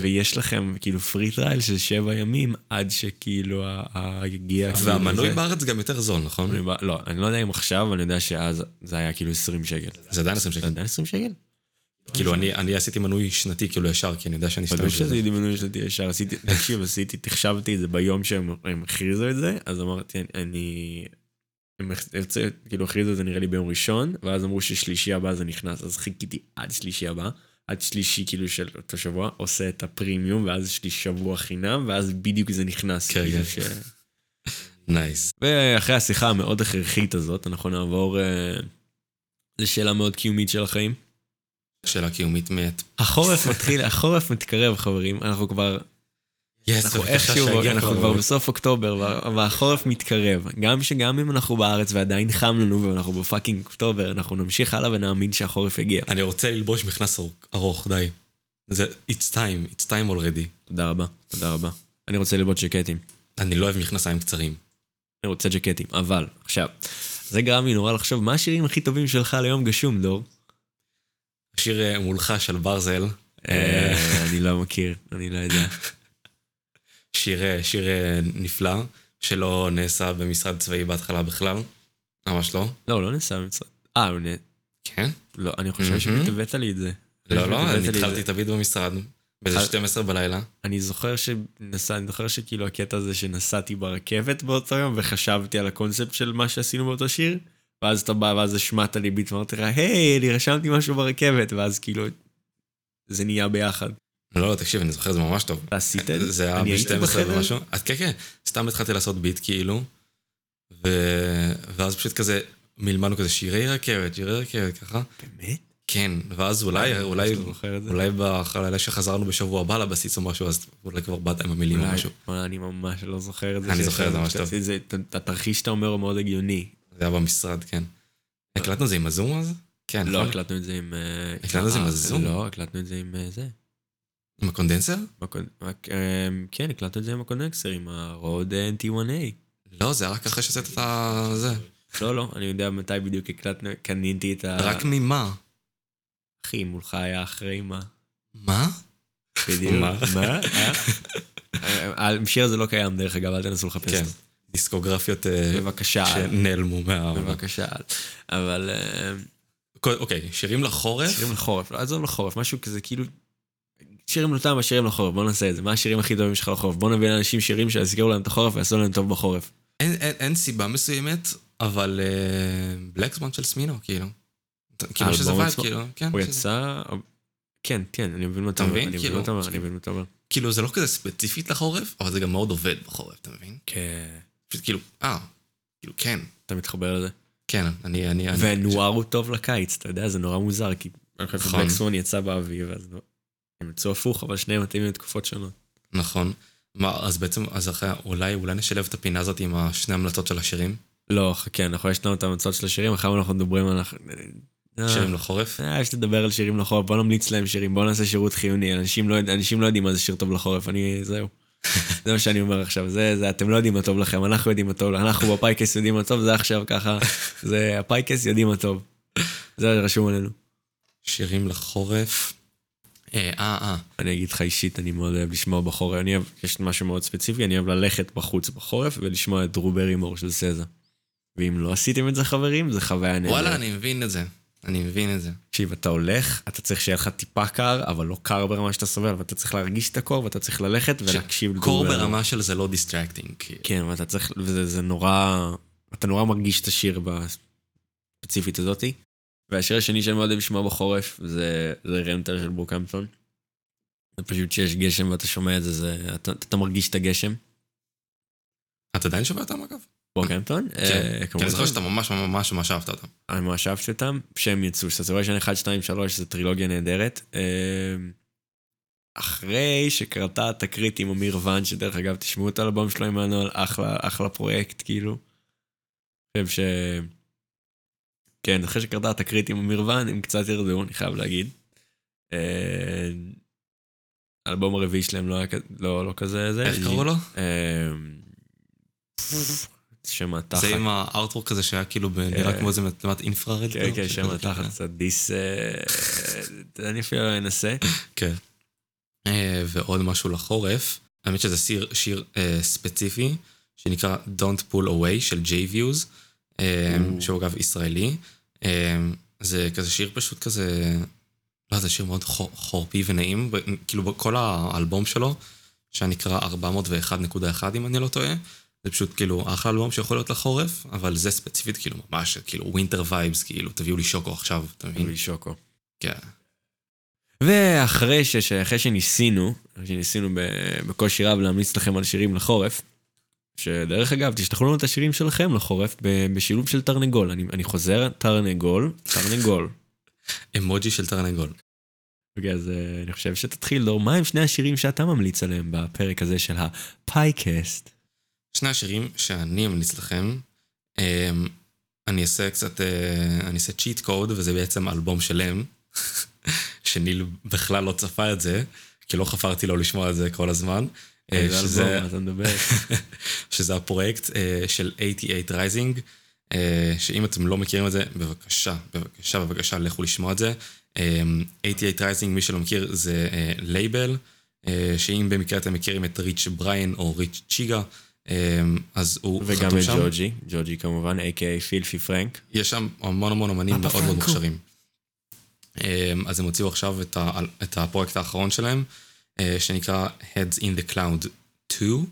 ויש לכם כאילו free trial של שבע ימים, עד שכאילו הגיע... כאילו והמנוי זה. בארץ גם יותר זול, נכון? לא, אני לא יודע אם עכשיו, אני יודע שאז זה היה כאילו 20 שקל. זה עדיין 20 זה שקל. עדיין 20 שקל? כאילו, אני אני עשיתי מנוי שנתי כאילו ישר, כי אני יודע שאני בטוח אשתמש בזה. שעשיתי מנוי שנתי ישר, עשיתי, תקשיב, עשיתי, תחשבתי את זה ביום שהם הם הכריזו את זה, אז אמרתי, אני... הם ארצה, כאילו הכריזו את זה נראה לי ביום ראשון, ואז אמרו ששלישי הבא זה נכנס, אז חיכיתי עד שלישי הבא, עד שלישי כאילו של אותו שבוע, עושה את הפרימיום, ואז יש לי שבוע חינם, ואז בדיוק זה נכנס. כן, כאילו כן. ש... Nice. ואחרי השיחה המאוד הכרחית הזאת, אנחנו נעבור אה, לשאלה מאוד קיומית של החיים. שאלה קיומית מת. החורף מתחיל, החורף מתקרב, חברים. אנחנו כבר, yes, אנחנו איכשהו, אנחנו כבר. בסוף אוקטובר, וה- והחורף מתקרב. גם שגם אם אנחנו בארץ ועדיין חם לנו ואנחנו ב fucking אוקטובר, אנחנו נמשיך הלאה ונאמין שהחורף יגיע. אני רוצה ללבוש מכנס ארוך- ארוך, די. זה, it's time, it's time already. תודה רבה, תודה רבה. אני רוצה ללבוש ג'קטים. אני לא אוהב מכנסיים קצרים. אני רוצה ג'קטים, אבל, עכשיו, זה גרם לי נורא לחשוב, מה השירים הכי טובים שלך ליום גשום, דור? שיר אה, מולחש על ברזל, אה, אני לא מכיר, אני לא יודע. שיר, אה, שיר אה, נפלא, שלא נעשה במשרד צבאי בהתחלה בכלל. ממש לא. לא, הוא לא נסע במצרים. אה, הוא נ... כן? לא, אני חושב מהמם. שבדיוק הבאת לי את זה. לא, לא, אני התחלתי. תמיד במשרד, באיזה אה. 12 בלילה. אני זוכר שנסע, אני זוכר שכאילו הקטע הזה שנסעתי ברכבת באותו יום וחשבתי על הקונספט של מה שעשינו באותו שיר, ואז אתה בא ואז השמעת לי ביט ואמרתי לך, היי, אני רשמתי משהו ברכבת, ואז כאילו, זה נהיה ביחד. לא, לא, תקשיב, אני זוכר, זה ממש טוב. אתה עשית את זה? זה היה אני הייתי ב-12 בחדר? ומשהו. אז כן, כן, סתם התחלתי לעשות ביט כאילו, ו... ואז פשוט כזה מלמדנו כזה שירי רכבת, שירי רכבת, ככה. באמת? כן, ואז אולי, אולי, את זה? אולי בלילה שחזרנו בשבוע הבא לבסיס או משהו, אז אולי כבר באת עם המילים או משהו. אני ממש לא זוכר את זה. אני זוכר את זה ממש טוב. את התרחיש שאתה אומר הוא מאוד הגיוני. זה היה במשרד, כן. הקלטנו את זה עם הזום אז? כן, לא, נכון? הקלטנו את זה עם... אה, הקלטנו את זה עם אה, הזום? לא, הקלטנו את זה עם אה, זה. עם הקונדנסר? כן, הקלטנו את זה עם הקונקסר, עם הרוד NT1A. לא, זה היה רק אחרי שעשית את ה... זה. לא, לא, אני יודע מתי בדיוק הקלטנו, קניתי את ה... רק ממה? אחי, מולך היה אחרי מה? מה? בדיוק. מה? מה? השיר הזה לא קיים, דרך אגב, אל תנסו לחפש כן. אותו. דיסקוגרפיות אה, בבקשה. שנעלמו מה... בבקשה. אבל אה, אוקיי, שירים לחורף? שירים לחורף, לא, עזוב לחורף, משהו כזה כאילו... שירים לטעם השירים לחורף, בוא נעשה את זה. מה השירים הכי טובים שלך לחורף? בוא נביא לאנשים שירים שיזכירו להם את החורף ויעשו להם טוב בחורף. אין, אין, אין סיבה מסוימת, אבל Black Swan של סמינו, כאילו. כאילו שזה vibe? כאילו, כן. הוא שזה- יצא... כן, כן, אני מבין מה אתה מבין? אני מבין כאילו, מה אתה אומר, כאילו- אני מבין מה אתה אומר. כאילו זה לא כזה ספציפית לחורף, אבל זה גם מאוד עובד בחורף, אתה מבין? כן. פשוט כאילו, אה, כאילו כן, אתה מתחבר לזה? כן, אני, אני, אני, ו Noir הוא טוב לקיץ, אתה יודע, זה נורא מוזר, כי אני חושב נכון. ש Black Swan יצא באביב, אז לא- הם יצאו הפוך, אבל שניהם מתאימים לתקופות שונות. נכון. מה, אז בעצם, אז אחרי, אולי, אולי נשלב את הפינה הזאת עם השני המלצות של השירים? לא, חכה, אנחנו יש לנו את המלצות של השירים, אחר אנחנו מדברים על... אה, שירים לחורף? אה, יש לדבר על שירים לחורף, בוא נמליץ להם שירים, בוא נעשה שירות חיוני, אנשים לא, אנשים לא יודעים מה זה שיר טוב לחורף, אני, זהו. זה מה שאני אומר עכשיו, זה, זה, אתם לא יודעים מה טוב לכם, אנחנו יודעים מה טוב, אנחנו בפייקס יודעים מה טוב, זה עכשיו ככה, זה, הפייקס יודעים מה טוב. זה רשום עלינו. שירים לחורף? אה, אה, אה. אני אגיד לך אישית, אני מאוד אוהב לשמוע בחורף, אני אוהב, יש משהו מאוד ספציפי, אני אוהב ללכת בחוץ בחורף ולשמוע את Drew Barrymore של SZA. ואם לא עשיתם את זה חברים, זה חוויה נהדרת. וואלה, אני מבין את זה. אני מבין את זה. תקשיב, אתה הולך, אתה צריך שיהיה לך טיפה קר, אבל לא קר ברמה שאתה סובל, ואתה צריך להרגיש את הקור, ואתה צריך ללכת ולהקשיב לדרו קור. ברמה של זה לא distracting. כן, ואתה צריך, וזה זה נורא, אתה נורא מרגיש את השיר בספציפית הזאתי. והשיר השני שאני מאוד אוהב לשמוע בחורף, זה, זה רנטר של ברוקהמפטון. זה פשוט שיש גשם ואתה שומע את זה, זה אתה, אתה מרגיש את הגשם. אתה עדיין שומע אותם אגב? ברוקהמפטון? כן. אה, כי כמובן. אני זוכר שאתה ממש ממש ממש אהבת אותם. אני ממש אהבתי אותם, שהם יצאו, Saturation 1, 2, 3 זה טרילוגיה נהדרת. אה, אחרי שקרתה תקרית עם אמיר ואן, שדרך אגב תשמעו את האלבום שלו עמנואל, אחלה, אחלה פרויקט, כאילו. חושב ש... כן, אחרי שקרתה התקרית עם אמיר ון, הם קצת ירדו, אני חייב להגיד. אה, האלבום הרביעי שלהם לא היה כ- לא, לא כזה זה. איך קראו לו? אה, שם התחת. זה עם הארטוורק כזה שהיה כאילו נראה כמו איזה מצלמת אינפרארד. כן, כן, שם התחת קצת דיס... אה, אני אפילו לא אנסה. כן. אה, ועוד משהו לחורף, האמת שזה שיר, שיר אה, ספציפי, שנקרא Don't Pull Away של J-Views, אה. שהוא אגב ישראלי. אה, זה כזה שיר פשוט כזה, לא, זה שיר מאוד חור, חורפי ונעים, כאילו בכל האלבום שלו, שנקרא 401.1 אם אני לא טועה, זה פשוט כאילו אחלה אלבום שיכול להיות לחורף, אבל זה ספציפית כאילו ממש כאילו winter vibes, כאילו תביאו לי שוקו עכשיו, אתה מבין? בלי שוקו. כן. ואחרי ש- אחרי שניסינו, אחרי שניסינו בקושי רב להמליץ לכם על שירים לחורף, שדרך אגב, תשלחו לנו את השירים שלכם לחורף בשילוב של תרנגול. אני, אני חוזר, תרנגול, תרנגול. אמוג'י של תרנגול. אוקיי, אז אה, אני חושב שתתחיל, דור, מה הם שני השירים שאתה ממליץ עליהם בפרק הזה של הפייקאסט? שני השירים שאני אמליץ לכם, אמ, אני אעשה קצת, אה, אני אעשה cheat code, וזה בעצם אלבום שלם, שניל בכלל לא צפה את זה, כי לא חפרתי לו לשמוע את זה כל הזמן. אה, שזה- אלבום? שזה הפרויקט אה, של 88 Rising, שאם אתם לא מכירים את זה, בבקשה, בבקשה, בבקשה, לכו לשמוע את זה. אה, 88 Rising, מי שלא מכיר, זה לייבל, שאם במקרה אתם מכירים את ריץ' בריין או ריץ' צ'יגה, אז הוא גם חתום שם. ג'וג'י, ג'וג'י כמובן, a.k.a Filthy Frank. יש שם המון המון אמנים מאוד מאוד. מוכשרים. אמ, אז הם הוציאו עכשיו את, ה, את הפרויקט האחרון שלהם, אה, שנקרא Heads in the Cloud 2.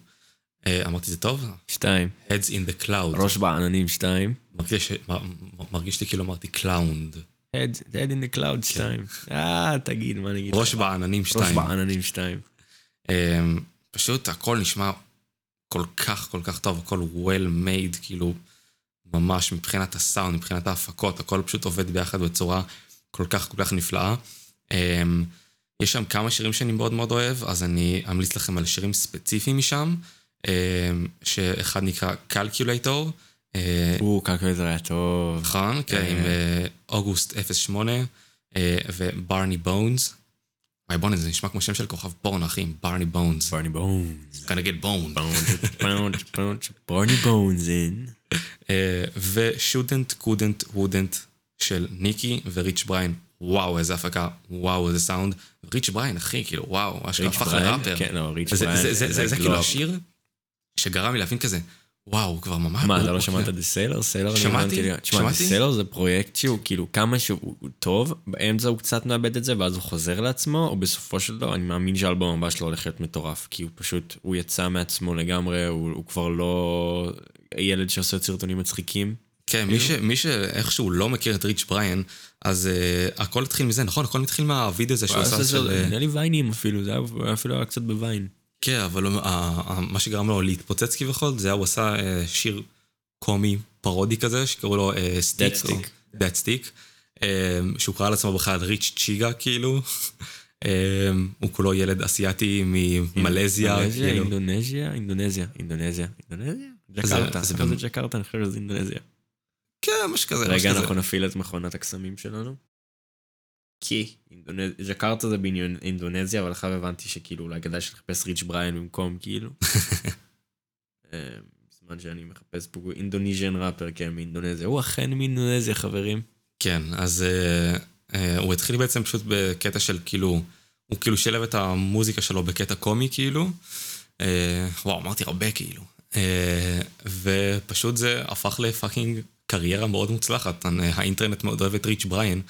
אה, אמרתי את זה טוב? שתיים. Heads in the Cloud. ראש בעננים שתיים. מרגיש, מרגיש לי כאילו אמרתי clound. Head, head in the cloud שתיים. אה, תגיד, מה נגיד? ראש בעננים ראש שתיים. בעננים שתיים. אמ, פשוט הכל נשמע כל כך כל כך טוב, הכל well made, כאילו, ממש מבחינת הסאונד, מבחינת ההפקות, הכל פשוט עובד ביחד בצורה כל כך כל כך נפלאה. אמ, יש שם כמה שירים שאני מאוד מאוד אוהב, אז אני אמליץ לכם על שירים ספציפיים משם, אמ, שאחד נקרא Calculator, אה, או, Calculator היה טוב. נכון, כן, אה. עם אוגוסט 08 אה, ו Barney Bones. וואי בואנה, זה נשמע כמו שם של כוכב פורנו, אחי, Barney Bones. Barney Bones. gonna get boned. Barney Bones אין. ו-shouldn't, couldn't, wouldn't של NIKI ו Rich Brian. וואו, איזה הפקה, וואו, איזה סאונד. Rich Brian, אחי, כאילו, וואו, אשכרה הפך? לראפר. כן, לא, Rich Brian. זה- כאילו glow up. השיר שגרם לי להבין כזה, וואו, הוא כבר ממש... מה, הוא- אתה לא שמעת The Sailor? Sailor אני שמעתי, הבנתי שמעתי. The Sailor זה פרויקט שהוא כאילו כמה שהוא הוא טוב, באמצע הוא קצת מאבד את זה ואז הוא חוזר לעצמו, או בסופו של דבר אני מאמין שהאלבום הבא שלו הולך להיות מטורף, כי הוא פשוט, הוא יצא מעצמו לגמרי, הוא הוא כבר לא ילד שעושה סרטונים מצחיקים. כן, מי, ש, מי שאיכשהו לא מכיר את Rich Brian, אז uh, הכל התחיל מזה, נכון? הכל התחיל מהווידאו הזה שהוא הוא עשה של... אה, נראה לי ויינים אפילו, זה היה אפילו היה קצת ב Vine. כן, אבל מה שגרם לו להתפוצץ כביכול, זה היה, הוא עשה אה, שיר קומי parody כזה, שקראו לו Stick. Stick. אה, שהוא קרא לעצמו בכלל Rich Chigga, כאילו. אה, הוא כולו ילד אסיאתי ממלזיה, מלזיה, כאילו. אינדונזיה, אינדונזיה, אינדונזיה, אינדונזיה? ג'קרטה, זה ג'קרטה, אני חושב שזה אינדונזיה. כן, משהו כזה. משהו רגע, כזה. אנחנו נפעיל את מכונת הקסמים שלנו. כי אינדונז- ג'קרטה זה באינדונזיה, אבל עכשיו הבנתי שכאילו אולי כדאי שנחפש ריץ' בריין במקום, כאילו. אה, בזמן שאני מחפש פה אינדוניזיאן ראפר, כן, מאינדונזיה. הוא אכן מאינדונזיה, חברים. כן, אז אה, אה, הוא התחיל בעצם פשוט בקטע של כאילו, הוא כאילו שילב את המוזיקה שלו בקטע קומי כאילו. אה, וואו, אמרתי הרבה כאילו. אה, ופשוט זה הפך ל fucking קריירה מאוד מוצלחת. האינטרנט מאוד אוהב את Rich Brian.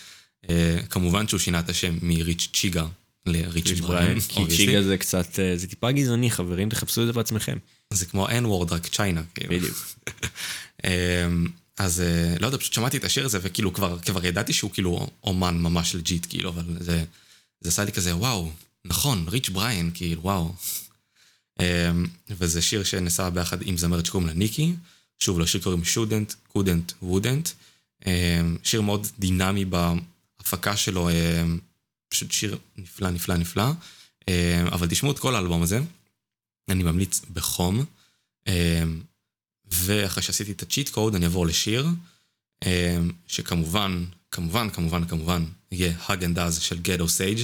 אה, כמובן שהוא שינה את השם מ Rich Chigga ל Rich Rich Brian. כי. Chigga זה קצת, אה, זה טיפה גזעני, חברים, תחפשו את זה בעצמכם. זה כמו n-word רק China. כאילו. בדיוק. אמ, אז אה, לא יודע, פשוט שמעתי את השיר הזה וכאילו כבר, כבר ידעתי שהוא כאילו אומן ממש legit, כאילו, אבל זה, זה עשה לי כזה, וואו, נכון, Rich Brian, כאילו, וואו. וזה שיר שנעשה ביחד עם זמרת שקוראים לה NIKI, שוב, לשיר קוראים shouldn't, couldn't, wouldn't. אמ, שיר מאוד דינמי בהפקה שלו, אמ, פשוט שיר נפלא, נפלא, נפלא. אמ, אבל תשמעו את כל האלבום הזה, אני ממליץ בחום. אמ, ואחרי שעשיתי את ה cheat code אני אעבור לשיר, שכמובן, כמובן, כמובן, כמובן, יהיה Häagen Dazs של Ghetto Sage.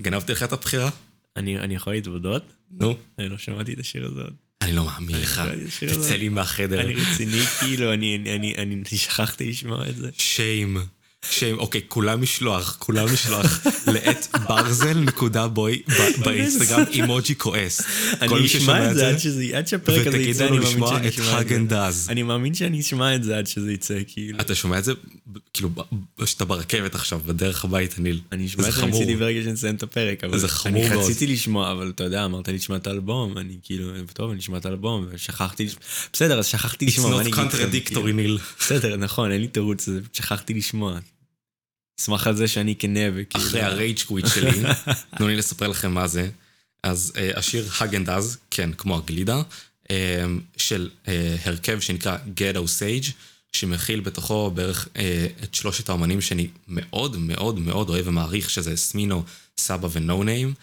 גנבתי לך את הבחירה? אני אני יכול להתוודות? נו. אני לא שמעתי את השיר הזה עוד. אני לא מאמין לך, תצא לי מהחדר. אני רציני, כאילו, אני, אני, אני, אני שכחתי לשמוע את זה. Shame. Shame, אוקיי, כולם משלוח, כולם משלוח לעת ברזל נקודה boy באינסטגרם, אימוג'י כועס. אני אשמע את זה עד שזה, עד שהפרק הזה יצא, אני מאמין לשמוע שאני את אשמע את זה. האגן דאז. אני מאמין שאני אשמע את זה עד שזה יצא, כאילו. אתה שומע את זה, כאילו, ב- שאתה ברכבת עכשיו, בדרך הביתה, ניל. אני אשמע את זה. מצידי ברגע שנסיים את הפרק, אבל זה חמור אני מאוד. רציתי לשמוע, אבל אתה יודע, אמרת לי לשמוע את האלבום, אני כאילו, טוב, אני אשמע את האלבום, ושכחתי, לש- בסדר, אז שכחתי It's לשמוע, אני not contradictory, כאילו? ניל. בסדר, נכון, אין לי תירוץ, שכחתי לשמוע. אשמח על זה שאני כנה וכאילו... אחרי הרייג' קוויט שלי, תנו לי לספר לכם מה זה. אז אה, השיר הגנדז, כן, כמו הגלידה, אה, של אה, הרכב שנקרא Ghetto Sage, שמכיל בתוכו בערך אה, את שלושת האמנים שאני מאוד מאוד מאוד אוהב ומעריך, שזה סמינו, סבא ונו ניים.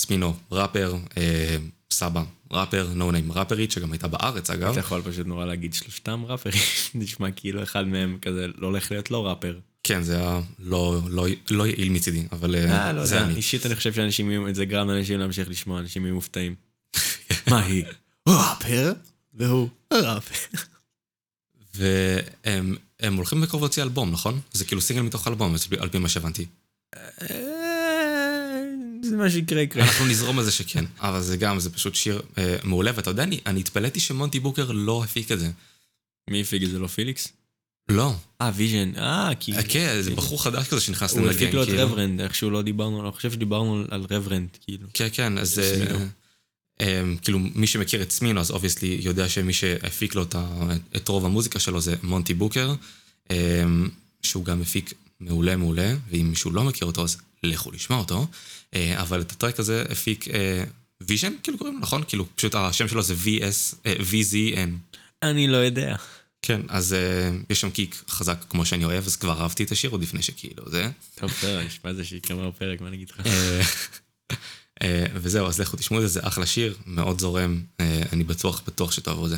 סמינו ראפר, אה, סבא ראפר, נו ניים ראפרית, שגם הייתה בארץ אגב. אתה יכול פשוט נורא להגיד שלושתם ראפרים, נשמע כאילו אחד מהם כזה לא הולך להיות לא ראפר. כן, זה היה לא, לא, לא יעיל מצידי, אבל אה, לא זה אני. אישית אני חושב שאנשים יהיו, זה גרם לאנשים להמשיך לשמוע, אנשים יהיו מופתעים. מה היא? ראפר? והוא ראפר. והם הם הולכים בקרוב להוציא אלבום, נכון? זה כאילו סינגל מתוך אלבום, על פי מה שהבנתי. אה, זה מה שיקרה יקרה. אנחנו נזרום על זה שכן, אבל זה גם, זה פשוט שיר אה, מעולה, ואתה יודע, אני, אני התפלאתי שמונטי בוקר לא הפיק את זה. מי הפיק את זה לא Phoelix? לא. אה ויז'ן, אה כי... אה, כן, זה בחור חדש כזה שנכנס הוא הפיק לו את כאילו. רברנד, איכשהו לא דיברנו, אני חושב שדיברנו על רברנד, כאילו. כן, כן, אז אה. אה, כאילו מי שמכיר את Smino, אז obviously יודע שמי שהפיק לו את, רוב המוזיקה שלו זה Monte Booker, שהוא גם מפיק מעולה מעולה, ואם מישהו לא מכיר אותו אז לכו לשמוע אותו, אבל את ה track הזה הפיק ויז'ן, כאילו קוראים לו, נכון? כאילו פשוט השם שלו זה VS, VZN. אני לא יודע. כן, אז uh, יש שם קיק חזק כמו שאני אוהב, אז כבר אהבתי את השיר עוד לפני שכאילו זה. טוב, בסדר, נשמע זה שייגמר הפרק, מה אני אגיד לך? אה, אה, וזהו, אז לכו תשמעו את זה, זה אחלה שיר, מאוד זורם, אה, אני בטוח, בטוח שתאהבו את זה.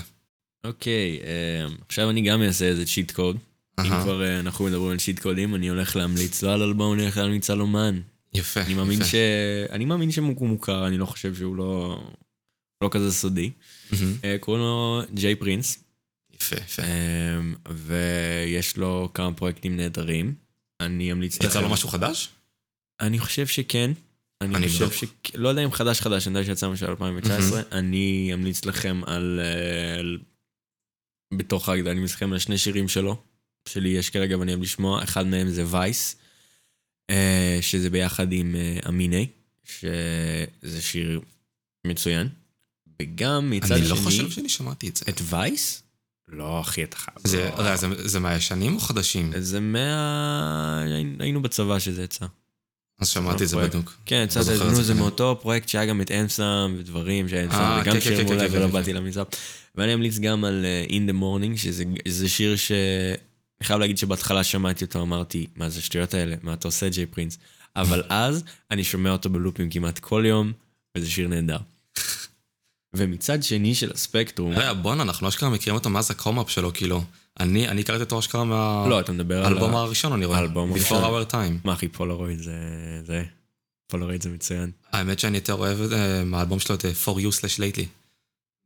אוקיי, אה, עכשיו אני גם אעשה איזה צ'יט קוד. אם אהה. כבר אה, אנחנו מדברים על צ'יט קודים, אני הולך להמליץ לא על אלבום, אני הולך להמליץ על אומן. יפה, אני מאמין יפה. ש... אני מאמין שהוא מוכר, אני לא חושב שהוא לא... לא כזה סודי. מהמם. אה, קוראים לו ג'יי פרינס, יפה, יפה. אמ, ויש לו כמה פרויקטים נהדרים. אני אמליץ יצא לו משהו חדש? אני חושב שכן. אני אני חושב. ש... לא יודע אם חדש חדש, אני יודע שיצא משהו 2019. אני אמליץ לכם על... אה, על- בתוך ההגדרה, אני אמליץ לכם על שני שירים שלו, שלי יש כרגע ואני אוהב לשמוע. אחד מהם זה וייס, אה, שזה ביחד עם אה, אמיני, שזה שיר מצוין. וגם מצד אני שני... לא חושב שאני שמעתי את זה. את וייס? לא, אחי, אתה חייב. זה- לא. זה- זה מהישנים או חדשים? זה מה... היינו בצבא שזה יצא. אז שמעתי את זה. בדוק. כן, יצא, לא את נו, זה זה. מאותו פרויקט שהיה גם את אנסאם ודברים, שהיה אנסאם, אה, וגם שיר כן, כן, כן, ולא כן, באתי כן. למצב. ואני אמליץ גם על אה, In the Morning, שזה זה שיר ש... אני חייב להגיד שבהתחלה שמעתי אותו, אמרתי, מה זה השטויות האלה? מה אתה עושה, ג'יי פרינס? אבל אז אני שומע אותו בלופים כמעט כל יום, וזה שיר נהדר. ומצד שני של הספקטרום, רגע, בואנה, אנחנו אשכרה מכירים אותו מאז הקומאפ שלו, כאילו. אני אני הכרתי אותו אשכרה לא, אתה מדבר על... מהאלבום ה- הראשון, אני רואה. האלבום Before הראשון. our time. מה אחי, פולרויד זה... זה... פולרויד זה מצוין. האמת שאני יותר אוהב אה, מהאלבום שלו את אה, For You slash lately.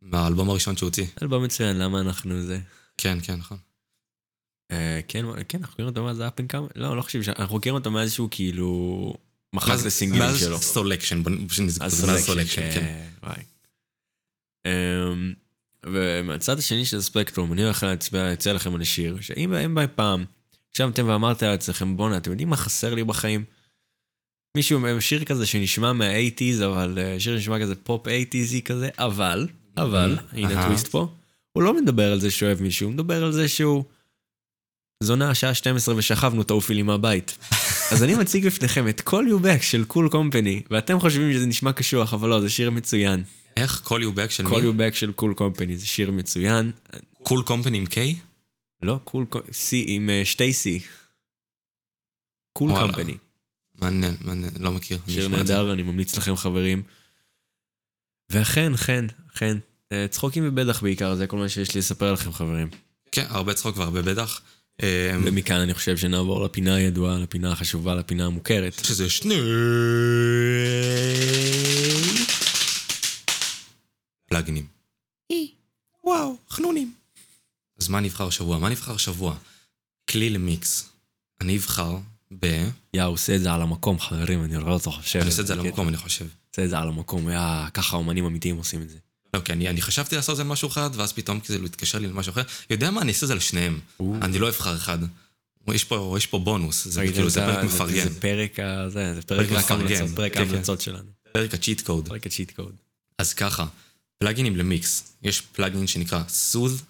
מהאלבום הראשון שהוא הוציא. אלבום מצוין, למה אנחנו זה? כן, כן, נכון. אה, כן, כן, אנחנו מכירים אותו מאז up and comer? לא, לא חושב ש... אנחנו מכירים אותו מאז שהוא כאילו... מחק את הסינגלים שלו. Soulection, אז מאז Soulection, Soulection, כן. אמ, ומהצד השני של הספקטרום, אני הולך להצביע, להציע לכם על שיר, שאם אם באי פעם, ישבתם ואמרתם לעצמכם, בואנה, אתם יודעים מה חסר לי בחיים? מישהו, שיר כזה שנשמע מה-80's, אבל אה, שיר שנשמע כזה פופ 80's כזה, אבל, אבל, הנה אהה. הטוויסט פה, הוא לא מדבר על זה שהוא אוהב מישהו, הוא מדבר על זה שהוא זונה השעה 12 ושכבנו תעופי לי מהבית. אז אני מציג בפניכם את Call Back של Cool Company, ואתם חושבים שזה נשמע קשוח, אבל לא, זה שיר מצוין. איך? Call You Back של מי? You Back של Cool Company, זה שיר מצוין. Cool Company עם K? לא, Cool Company, C עם אה, שתי C. Cool. Company. מעניין, מעניין, לא מכיר. שיר. נהדר, אני ממליץ לכם חברים. ואכן, אכן, אכן, אה, צחוקים ובטח בעיקר, זה כל מה שיש לי לספר לכם חברים. כן, הרבה צחוק והרבה בטח. אה, ומכאן אני חושב שנעבור לפינה הידועה, לפינה החשובה, לפינה המוכרת. שזה שני... פלאגינים. וואו, חנונים. אז מה נבחר השבוע? מה נבחר השבוע? כלי למיקס. אני אבחר ב... יא, הוא עושה את זה על המקום, חברים, אני לא אותו חושב. אני עושה את זה על המקום, אני חושב. עושה את זה על המקום, יא, ככה אומנים אמיתיים עושים את זה. לא, כי אני, אני חשבתי לעשות את זה למשהו אחד, ואז פתאום כזה הוא התקשר לי למשהו אחר. יודע מה, אני אעשה את זה לשניהם. אני לא אבחר אחד. יש פה, יש פה בונוס, זה כאילו, זה פרק מפרגן. זה פרק ה... זה, פרק כן, כן. ההמלצות שלנו. פרק ה cheat code. פרק ה cheat code. אז ככה, פלאגינים למיקס. יש פלאגין שנקרא Soothe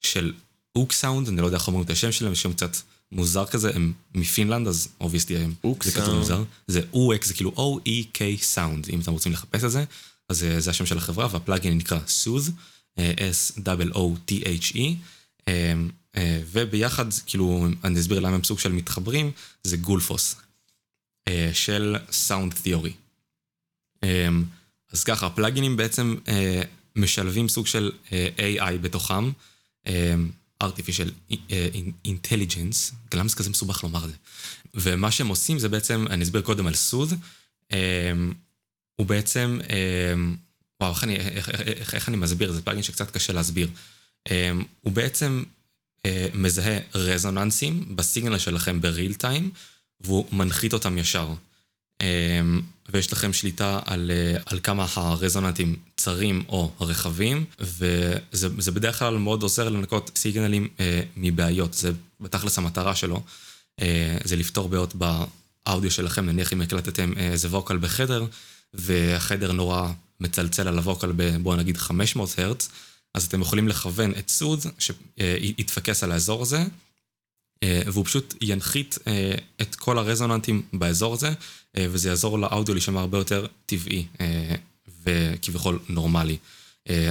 של oeksound, אני לא יודע איך אומרים את השם שלהם, שם קצת מוזר כזה, הם מפינלנד, אז obviously הם, oek זה סאונד. מוזר. זה oek, זה כאילו O-E-K sound, אם אתם רוצים לחפש את זה, אז אה, זה השם של החברה, והפלאגין נקרא סוז. S-O-O-T-H-E, וביחד, כאילו, אני אסביר למה הם סוג של מתחברים, זה גולפוס, של סאונד תיאורי. אז ככה, הפלאגינים בעצם משלבים סוג של AI בתוכם, artificial intelligence, למה זה כזה מסובך לומר את זה? ומה שהם עושים זה בעצם, אני אסביר קודם על סוד, הוא בעצם, וואו, איך אני, איך, איך, איך אני מסביר? זה פלאגין שקצת קשה להסביר. הוא בעצם מזהה רזוננסים בסיגנל שלכם בריל טיים, והוא מנחית אותם ישר. ויש לכם שליטה על, על כמה הרזוננטים צרים או רחבים, וזה בדרך כלל מאוד עוזר לנקות סיגנלים מבעיות, זה בתכלס המטרה שלו, זה לפתור בעיות באודיו שלכם, נניח אם הקלטתם איזה ווקל בחדר, והחדר נורא מצלצל על הווקל ב, בואו נגיד 500 הרץ, אז אתם יכולים לכוון את סוד שיתפקס על האזור הזה, והוא פשוט ינחית את כל הרזוננטים באזור הזה, וזה יעזור לאודיו להישמע הרבה יותר טבעי וכביכול נורמלי.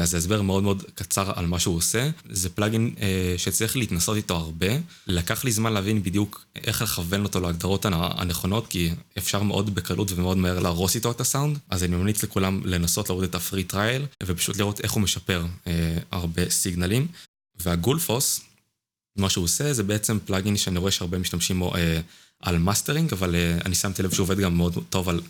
אז זה הסבר מאוד מאוד קצר על מה שהוא עושה. זה פלאגין שצריך להתנסות איתו הרבה. לקח לי זמן להבין בדיוק איך לכוון אותו להגדרות הנכונות, כי אפשר מאוד בקלות ומאוד מהר להרוס איתו את הסאונד. אז אני ממליץ לכולם לנסות להוריד את ה free trial, ופשוט לראות איך הוא משפר הרבה סיגנלים. וה Gullfoss, מה שהוא עושה זה בעצם פלאגין שאני רואה שהרבה משתמשים בו על מאסטרינג, אבל אני שמתי לב שהוא עובד גם מאוד טוב על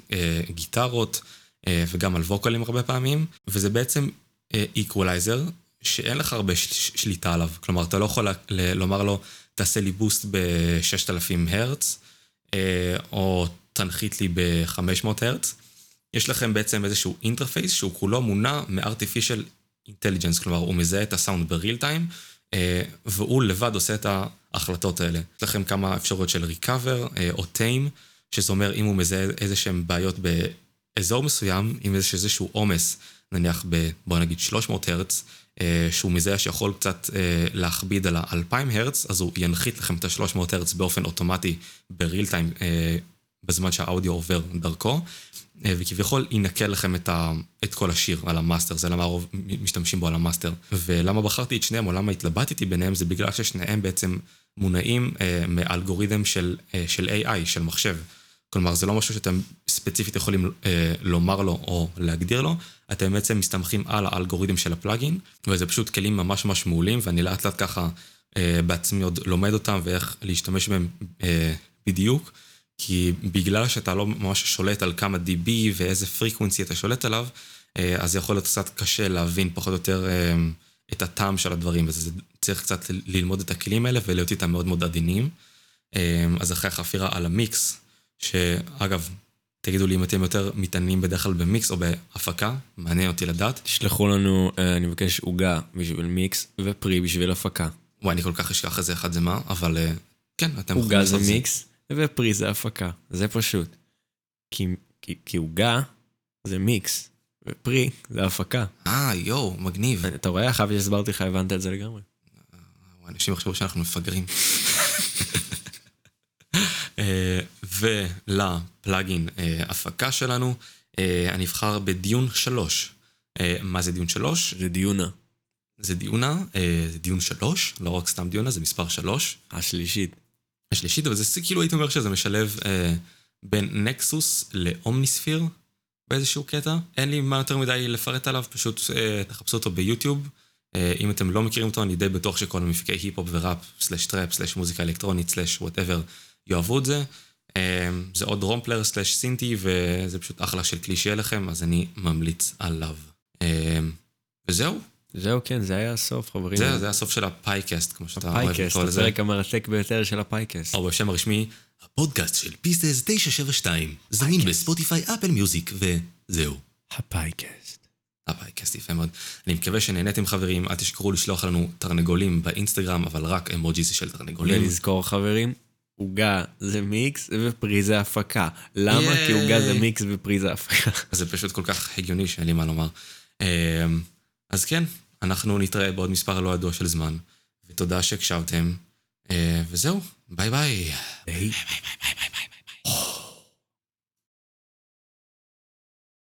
גיטרות. וגם על ווקלים הרבה פעמים, וזה בעצם איקוולייזר, שאין לך הרבה שליטה עליו. כלומר, אתה לא יכול לומר לו, תעשה לי boost ב-6000 הרץ, או תנחית לי ב-500 הרץ. יש לכם בעצם איזשהו interface שהוא כולו מונע מ-artificial intelligence, כלומר, הוא מזהה את הסאונד ב real time, והוא לבד עושה את ההחלטות האלה. יש לכם כמה אפשרויות של recover או tame, שזה אומר אם הוא מזהה איזה שהם בעיות באזור מסוים, אם יש איזשהו עומס. נניח ב... בוא נגיד 300 הרץ, שהוא מזהה שיכול קצת להכביד על ה-2000 הרץ, אז הוא ינחית לכם את ה-300 הרץ באופן אוטומטי ב real time, בזמן שהאודיו עובר דרכו, וכביכול ינקה לכם את, ה... את כל השיר על המאסטר, זה למה הרוב משתמשים בו על המאסטר. ולמה בחרתי את שניהם, או למה התלבטתי ביניהם, זה בגלל ששניהם בעצם מונעים מאלגוריתם של, של AI, של מחשב. כלומר, זה לא משהו שאתם ספציפית יכולים אה, לומר לו או להגדיר לו, אתם בעצם מסתמכים על האלגוריתם של הפלאגין, וזה פשוט כלים ממש ממש מעולים, ואני לאט לאט ככה אה, בעצמי עוד לומד אותם ואיך להשתמש בהם אה, בדיוק, כי בגלל שאתה לא ממש שולט על כמה DB ואיזה פריקוונסי אתה שולט עליו, אה, אז זה יכול להיות קצת קשה להבין פחות או יותר אה, את הטעם של הדברים, וזה צריך קצת ללמוד את הכלים האלה ולהיות איתם מאוד מאוד עדינים. אה, אז אחרי החפירה על המיקס, שאגב, תגידו לי אם אתם יותר מתעניינים בדרך כלל במיקס או בהפקה, מעניין אותי לדעת. תשלחו לנו, אני מבקש עוגה בשביל מיקס ופרי בשביל הפקה. וואי, אני כל כך אשכח איזה אחד זה מה, אבל כן, אתם יכולים לעשות את זה. עוגה זה מיקס ופרי זה הפקה, זה פשוט. כי עוגה זה מיקס, ופרי זה הפקה. אה, יואו, מגניב. אתה רואה, אחר שהסברתי לך, הבנת את זה לגמרי. אנשים יחשבו שאנחנו מפגרים. ולפלאגין הפקה שלנו, אני אבחר בדיון 3. מה זה דיון 3? זה דיונה. זה דיונה, זה דיון 3, לא רק סתם דיונה, זה מספר 3. השלישית. השלישית, אבל זה כאילו הייתי אומר שזה משלב בין נקסוס לאומניספיר באיזשהו קטע. אין לי מה יותר מדי לפרט עליו, פשוט תחפשו אותו ביוטיוב. אם אתם לא מכירים אותו, אני די בטוח שכל המפיקי היפ-הופ וראפ, סלאש טראפ, סלאש מוזיקה אלקטרונית, סלאש whatever, יאהבו את זה. זה עוד רומפלר סלאש סינטי, וזה פשוט אחלה של כלי שיהיה לכם, אז אני ממליץ עליו. וזהו. זהו, כן, זה היה הסוף, חברים. זה, זה הסוף של ה fakecast, כמו שאתה אוהב לקרוא לזה. הפרק המרתק ביותר של ה fakecast. או בשם הרשמי, הפודקאסט של ביטס 972, זמין בספוטיפיי, אפל מיוזיק, וזהו. ה fakecast. ה fakecast, יפה מאוד. אני מקווה שנהניתם חברים, אל תשכחו לשלוח לנו תרנגולים באינסטגרם, אבל רק אמוג'י של תרנגולים. ולזכור חברים, עוגה זה מיקס ופרי זה הפקה. למה? כי עוגה זה מיקס ופרי זה הפקה. זה פשוט כל כך הגיוני שאין לי מה לומר. אז כן, אנחנו נתראה בעוד מספר לא ידוע של זמן, ותודה שהקשבתם, אה, וזהו, ביי ביי. ביי ביי ביי ביי ביי ביי. ביי.